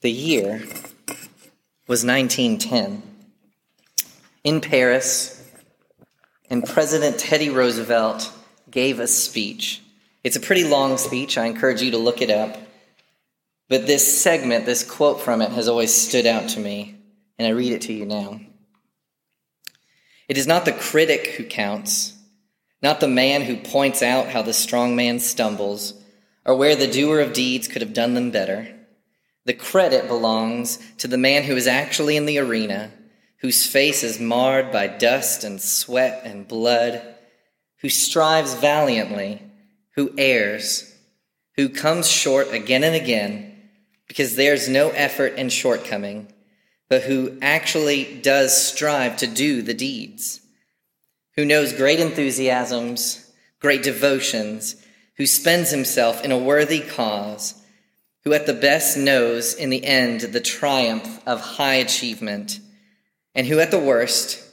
The year was 1910. In Paris, and President Teddy Roosevelt gave a speech. It's a pretty long speech. I encourage you to look it up. But this segment, this quote from it, has always stood out to me, and I read it to you now. It is not the critic who counts, not the man who points out how the strong man stumbles, or where the doer of deeds could have done them better. The credit belongs to the man who is actually in the arena, whose face is marred by dust and sweat and blood, who strives valiantly, who errs, who comes short again and again, because there's no effort and shortcoming, but who actually does strive to do the deeds, who knows great enthusiasms, great devotions, who spends himself in a worthy cause who at the best knows in the end the triumph of high achievement, and who at the worst,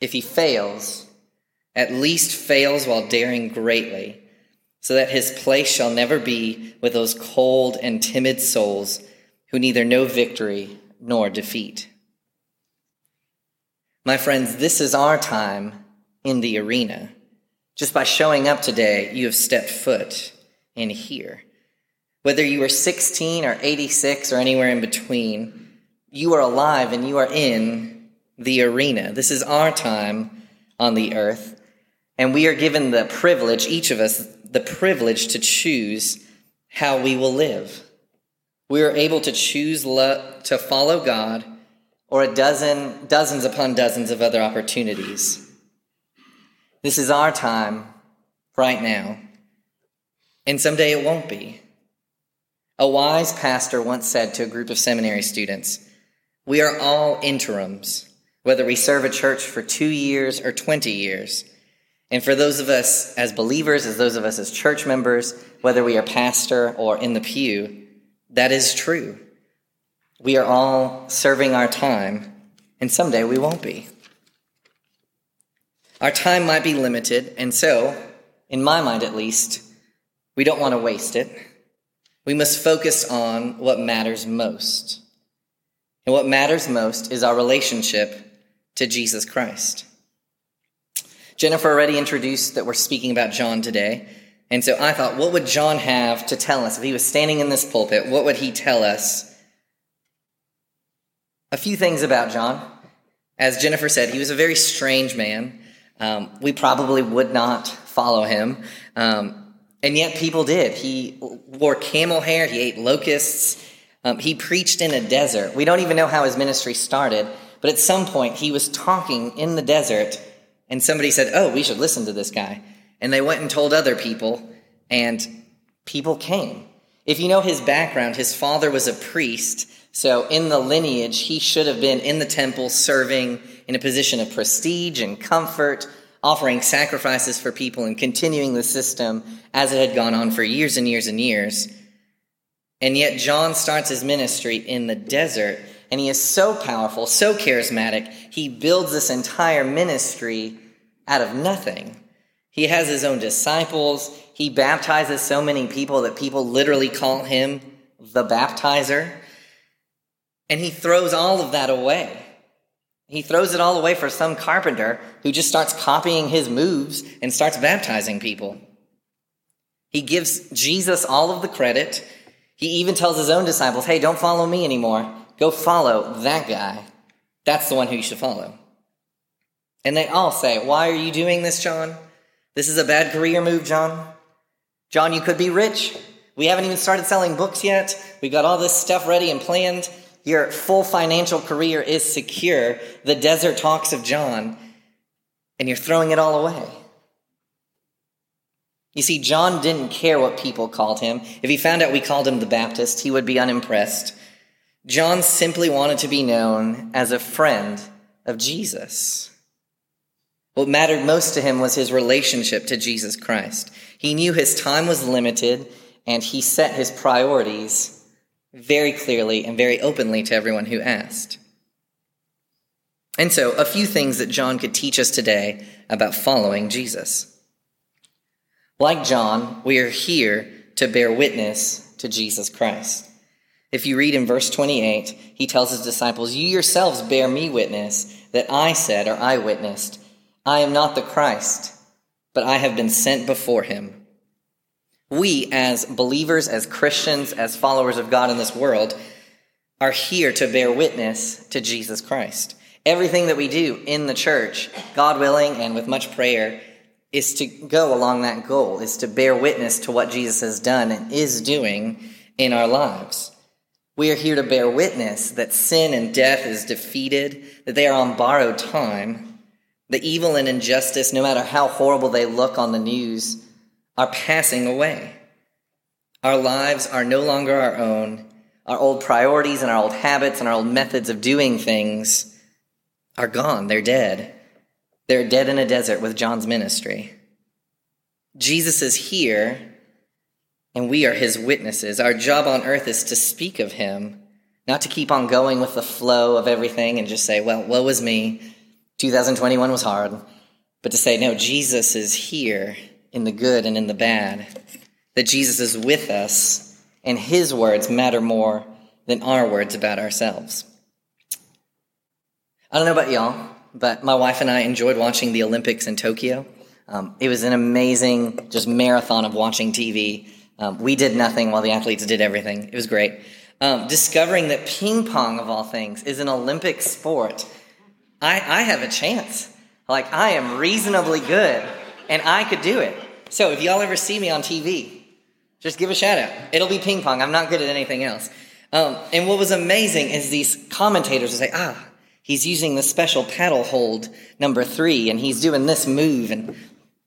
if he fails, at least fails while daring greatly, so that his place shall never be with those cold and timid souls who neither know victory nor defeat. My friends, this is our time in the arena. Just by showing up today, you have stepped foot in here. Whether you are 16 or 86 or anywhere in between, you are alive and you are in the arena. This is our time on the earth. And we are given the privilege, each of us, the privilege to choose how we will live. We are able to choose lo- to follow God or a dozen, dozens upon dozens of other opportunities. This is our time right now. And someday it won't be. A wise pastor once said to a group of seminary students, We are all interims, whether we serve a church for two years or 20 years. And for those of us as believers, as those of us as church members, whether we are pastor or in the pew, that is true. We are all serving our time, and someday we won't be. Our time might be limited, and so, in my mind at least, we don't want to waste it. We must focus on what matters most. And what matters most is our relationship to Jesus Christ. Jennifer already introduced that we're speaking about John today. And so I thought, what would John have to tell us? If he was standing in this pulpit, what would he tell us? A few things about John. As Jennifer said, he was a very strange man. Um, we probably would not follow him. Um, and yet people did. He wore camel hair, he ate locusts, um, he preached in a desert. We don't even know how his ministry started, but at some point he was talking in the desert, and somebody said, Oh, we should listen to this guy. And they went and told other people, and people came. If you know his background, his father was a priest, so in the lineage, he should have been in the temple serving in a position of prestige and comfort offering sacrifices for people and continuing the system as it had gone on for years and years and years. And yet, John starts his ministry in the desert, and he is so powerful, so charismatic, he builds this entire ministry out of nothing. He has his own disciples. He baptizes so many people that people literally call him the baptizer. And he throws all of that away. He throws it all away for some carpenter who just starts copying his moves and starts baptizing people. He gives Jesus all of the credit. He even tells his own disciples, hey, don't follow me anymore. Go follow that guy. That's the one who you should follow. And they all say, Why are you doing this, John? This is a bad career move, John. John, you could be rich. We haven't even started selling books yet. We got all this stuff ready and planned. Your full financial career is secure. The desert talks of John, and you're throwing it all away. You see, John didn't care what people called him. If he found out we called him the Baptist, he would be unimpressed. John simply wanted to be known as a friend of Jesus. What mattered most to him was his relationship to Jesus Christ. He knew his time was limited and he set his priorities very clearly and very openly to everyone who asked. And so, a few things that John could teach us today about following Jesus. Like John, we are here to bear witness to Jesus Christ. If you read in verse 28, he tells his disciples, You yourselves bear me witness that I said or I witnessed, I am not the Christ, but I have been sent before him. We, as believers, as Christians, as followers of God in this world, are here to bear witness to Jesus Christ. Everything that we do in the church, God willing and with much prayer, is to go along that goal, is to bear witness to what Jesus has done and is doing in our lives. We are here to bear witness that sin and death is defeated, that they are on borrowed time, that evil and injustice, no matter how horrible they look on the news, are passing away. Our lives are no longer our own. Our old priorities and our old habits and our old methods of doing things are gone. They're dead. They're dead in a desert with John's ministry. Jesus is here, and we are his witnesses. Our job on earth is to speak of him, not to keep on going with the flow of everything and just say, well, woe is me. 2021 was hard. But to say, no, Jesus is here in the good and in the bad. That Jesus is with us, and his words matter more than our words about ourselves. I don't know about y'all, but my wife and I enjoyed watching the Olympics in Tokyo. Um, it was an amazing, just marathon of watching TV. Um, we did nothing while the athletes did everything. It was great. Um, discovering that ping pong, of all things, is an Olympic sport. I, I have a chance. Like, I am reasonably good, and I could do it. So, if y'all ever see me on TV, just give a shout out. It'll be ping pong. I'm not good at anything else. Um, and what was amazing is these commentators would say, ah, he's using the special paddle hold number three, and he's doing this move, and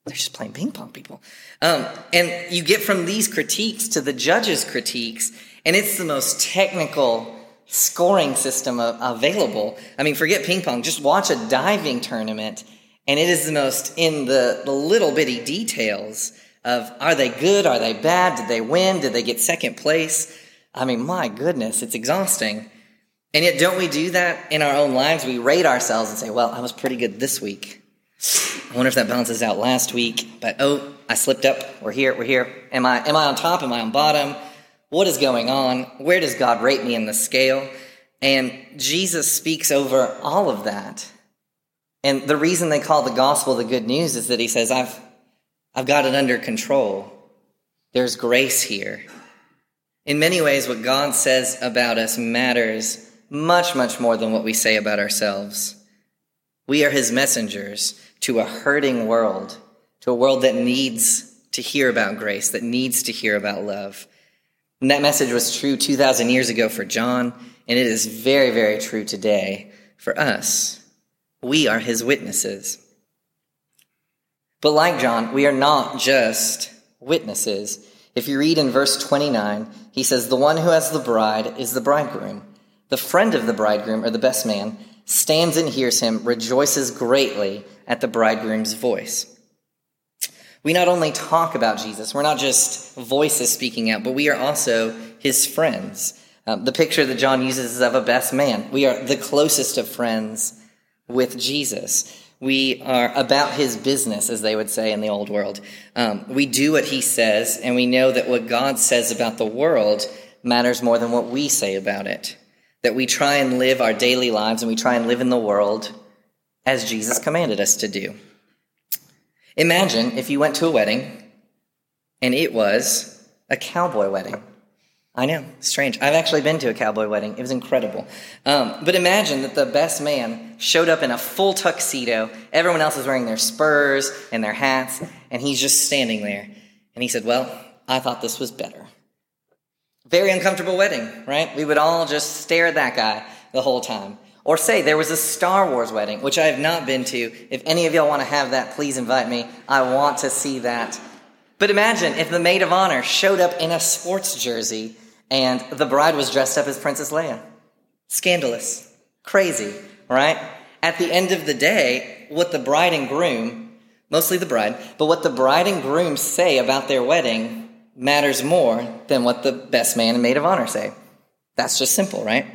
they're just playing ping pong, people. Um, and you get from these critiques to the judges' critiques, and it's the most technical scoring system available. I mean, forget ping pong, just watch a diving tournament, and it is the most in the, the little bitty details of are they good, are they bad, did they win, did they get second place? I mean, my goodness, it's exhausting. And yet, don't we do that in our own lives? We rate ourselves and say, well, I was pretty good this week. I wonder if that balances out last week, but oh, I slipped up. We're here, we're here. Am I, am I on top? Am I on bottom? What is going on? Where does God rate me in the scale? And Jesus speaks over all of that. And the reason they call the gospel the good news is that he says, I've, I've got it under control. There's grace here. In many ways, what God says about us matters much, much more than what we say about ourselves. We are his messengers to a hurting world, to a world that needs to hear about grace, that needs to hear about love. And that message was true 2,000 years ago for John, and it is very, very true today for us. We are his witnesses. But like John, we are not just witnesses. If you read in verse 29, he says, The one who has the bride is the bridegroom. The friend of the bridegroom, or the best man, stands and hears him, rejoices greatly at the bridegroom's voice. We not only talk about Jesus, we're not just voices speaking out, but we are also his friends. Um, the picture that John uses is of a best man. We are the closest of friends with Jesus. We are about his business, as they would say in the old world. Um, we do what he says, and we know that what God says about the world matters more than what we say about it that we try and live our daily lives and we try and live in the world as Jesus commanded us to do. Imagine if you went to a wedding and it was a cowboy wedding. I know, strange. I've actually been to a cowboy wedding. It was incredible. Um, but imagine that the best man showed up in a full tuxedo. Everyone else is wearing their spurs and their hats, and he's just standing there. And he said, Well, I thought this was better. Very uncomfortable wedding, right? We would all just stare at that guy the whole time. Or say there was a Star Wars wedding, which I have not been to. If any of y'all want to have that, please invite me. I want to see that. But imagine if the maid of honor showed up in a sports jersey and the bride was dressed up as Princess Leia. Scandalous. Crazy, right? At the end of the day, what the bride and groom, mostly the bride, but what the bride and groom say about their wedding matters more than what the best man and maid of honor say. That's just simple, right?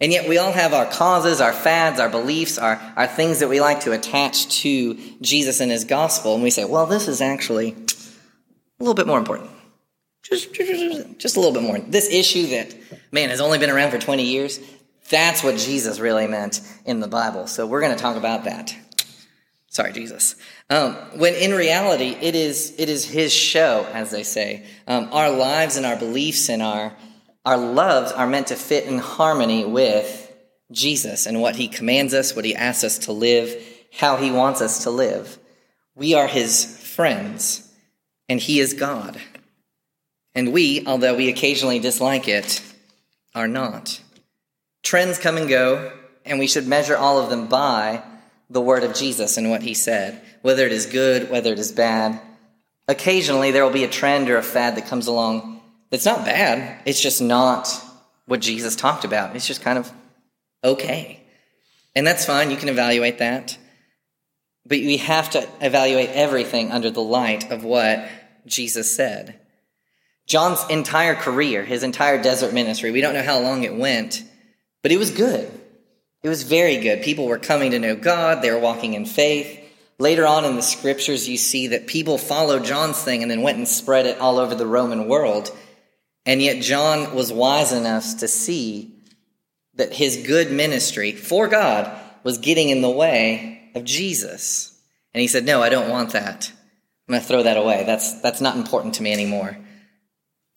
And yet we all have our causes, our fads, our beliefs, our, our things that we like to attach to Jesus and his gospel. And we say, well, this is actually a little bit more important. Just, just, a little bit more. This issue that, man, has only been around for 20 years, that's what Jesus really meant in the Bible. So we're going to talk about that. Sorry, Jesus. Um, when in reality, it is, it is his show, as they say. Um, our lives and our beliefs and our, our loves are meant to fit in harmony with Jesus and what he commands us, what he asks us to live, how he wants us to live. We are his friends, and he is God. And we, although we occasionally dislike it, are not. Trends come and go, and we should measure all of them by the word of Jesus and what he said, whether it is good, whether it is bad. Occasionally, there will be a trend or a fad that comes along that's not bad. It's just not what Jesus talked about. It's just kind of okay. And that's fine. You can evaluate that. But we have to evaluate everything under the light of what Jesus said. John's entire career, his entire desert ministry, we don't know how long it went, but it was good. It was very good. People were coming to know God, they were walking in faith. Later on in the scriptures, you see that people followed John's thing and then went and spread it all over the Roman world. And yet, John was wise enough to see that his good ministry for God was getting in the way of Jesus. And he said, No, I don't want that. I'm going to throw that away. That's, that's not important to me anymore.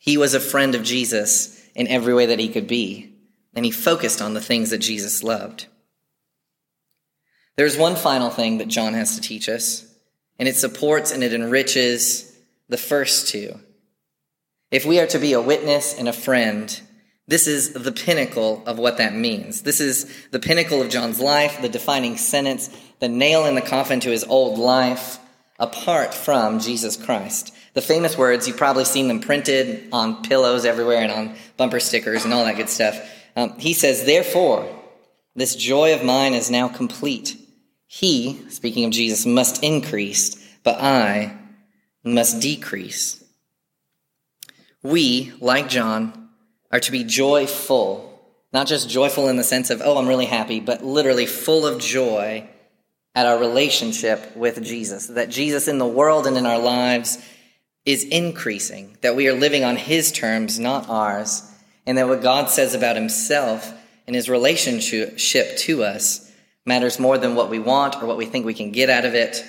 He was a friend of Jesus in every way that he could be and he focused on the things that Jesus loved. There's one final thing that John has to teach us, and it supports and it enriches the first two. If we are to be a witness and a friend, this is the pinnacle of what that means. This is the pinnacle of John's life, the defining sentence, the nail in the coffin to his old life, apart from Jesus Christ. The famous words, you've probably seen them printed on pillows everywhere and on bumper stickers and all that good stuff. Um, he says, Therefore, this joy of mine is now complete. He, speaking of Jesus, must increase, but I must decrease. We, like John, are to be joyful, not just joyful in the sense of, oh, I'm really happy, but literally full of joy at our relationship with Jesus. That Jesus in the world and in our lives is increasing, that we are living on His terms, not ours and that what God says about himself and his relationship to us matters more than what we want or what we think we can get out of it.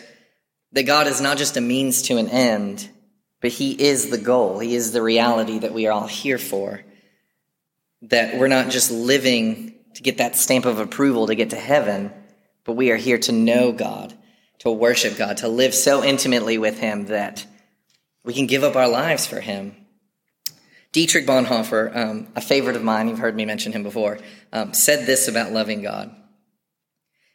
That God is not just a means to an end, but he is the goal. He is the reality that we are all here for. That we're not just living to get that stamp of approval to get to heaven, but we are here to know God, to worship God, to live so intimately with him that we can give up our lives for him. Dietrich Bonhoeffer, um, a favorite of mine, you've heard me mention him before, um, said this about loving God.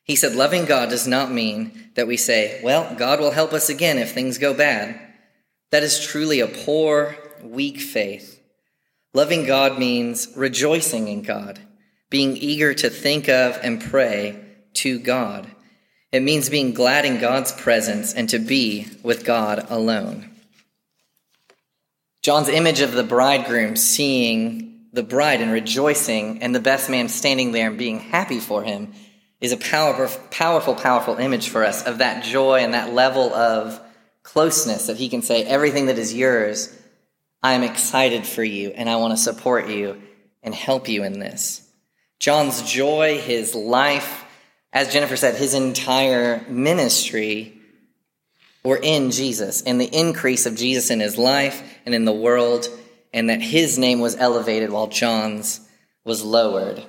He said, Loving God does not mean that we say, Well, God will help us again if things go bad. That is truly a poor, weak faith. Loving God means rejoicing in God, being eager to think of and pray to God. It means being glad in God's presence and to be with God alone. John's image of the bridegroom seeing the bride and rejoicing, and the best man standing there and being happy for him is a powerful, powerful, powerful image for us of that joy and that level of closeness that he can say, Everything that is yours, I am excited for you, and I want to support you and help you in this. John's joy, his life, as Jennifer said, his entire ministry were in Jesus and the increase of Jesus in his life and in the world, and that his name was elevated while John's was lowered.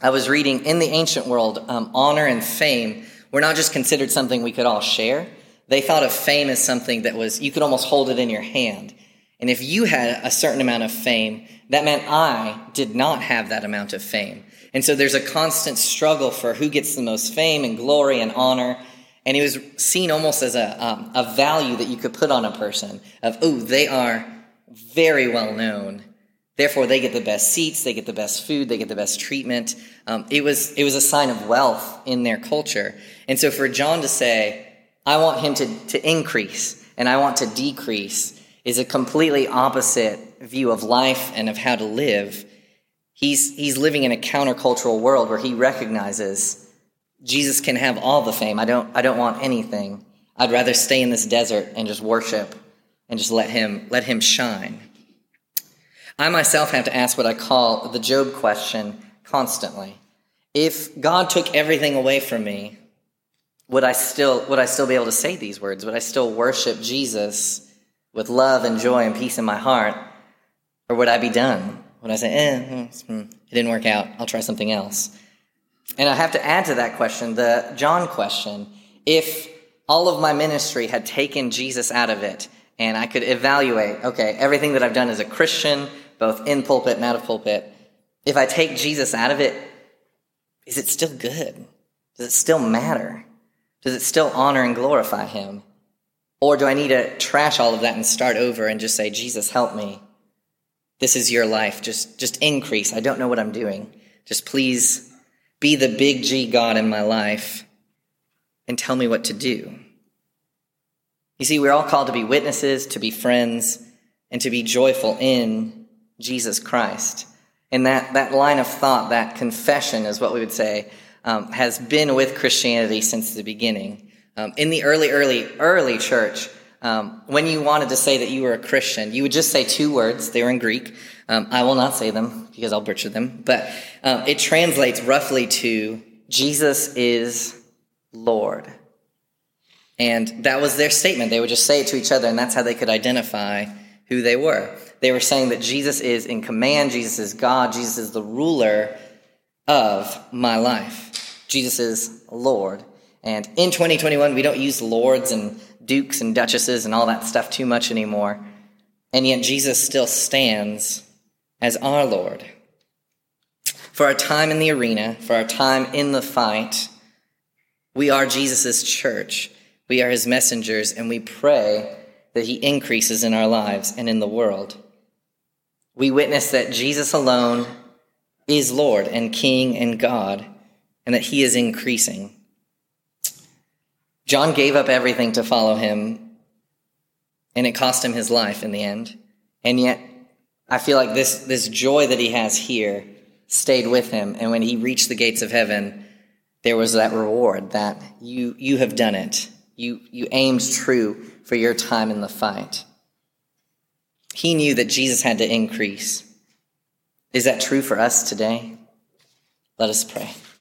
I was reading in the ancient world, um, honor and fame were not just considered something we could all share. They thought of fame as something that was, you could almost hold it in your hand. And if you had a certain amount of fame, that meant I did not have that amount of fame. And so there's a constant struggle for who gets the most fame and glory and honor and it was seen almost as a, um, a value that you could put on a person of, oh, they are very well known. Therefore, they get the best seats, they get the best food, they get the best treatment. Um, it, was, it was a sign of wealth in their culture. And so for John to say, I want him to, to increase and I want to decrease is a completely opposite view of life and of how to live. He's, he's living in a countercultural world where he recognizes Jesus can have all the fame. I don't, I don't want anything. I'd rather stay in this desert and just worship and just let him, let him shine. I myself have to ask what I call the Job question constantly. If God took everything away from me, would I still would I still be able to say these words? Would I still worship Jesus with love and joy and peace in my heart? Or would I be done? Would I say, eh, hmm, hmm, it didn't work out, I'll try something else? And I have to add to that question the John question. If all of my ministry had taken Jesus out of it, and I could evaluate, okay, everything that I've done as a Christian, both in pulpit and out of pulpit, if I take Jesus out of it, is it still good? Does it still matter? Does it still honor and glorify Him? Or do I need to trash all of that and start over and just say, Jesus, help me? This is your life. Just, just increase. I don't know what I'm doing. Just please be the big G God in my life and tell me what to do. You see, we're all called to be witnesses, to be friends, and to be joyful in Jesus Christ. And that, that line of thought, that confession is what we would say, um, has been with Christianity since the beginning. Um, in the early, early, early church, um, when you wanted to say that you were a Christian, you would just say two words. They were in Greek. Um, I will not say them because I'll butcher them, but um, it translates roughly to Jesus is Lord. And that was their statement. They would just say it to each other, and that's how they could identify who they were. They were saying that Jesus is in command, Jesus is God, Jesus is the ruler of my life. Jesus is Lord. And in 2021, we don't use lords and dukes and duchesses and all that stuff too much anymore. And yet, Jesus still stands as our Lord. For our time in the arena, for our time in the fight, we are Jesus' church. We are his messengers, and we pray that he increases in our lives and in the world. We witness that Jesus alone is Lord and King and God, and that he is increasing. John gave up everything to follow him, and it cost him his life in the end. And yet, I feel like this, this joy that he has here stayed with him. And when he reached the gates of heaven, there was that reward that you, you have done it. You, you aimed true for your time in the fight. He knew that Jesus had to increase. Is that true for us today? Let us pray.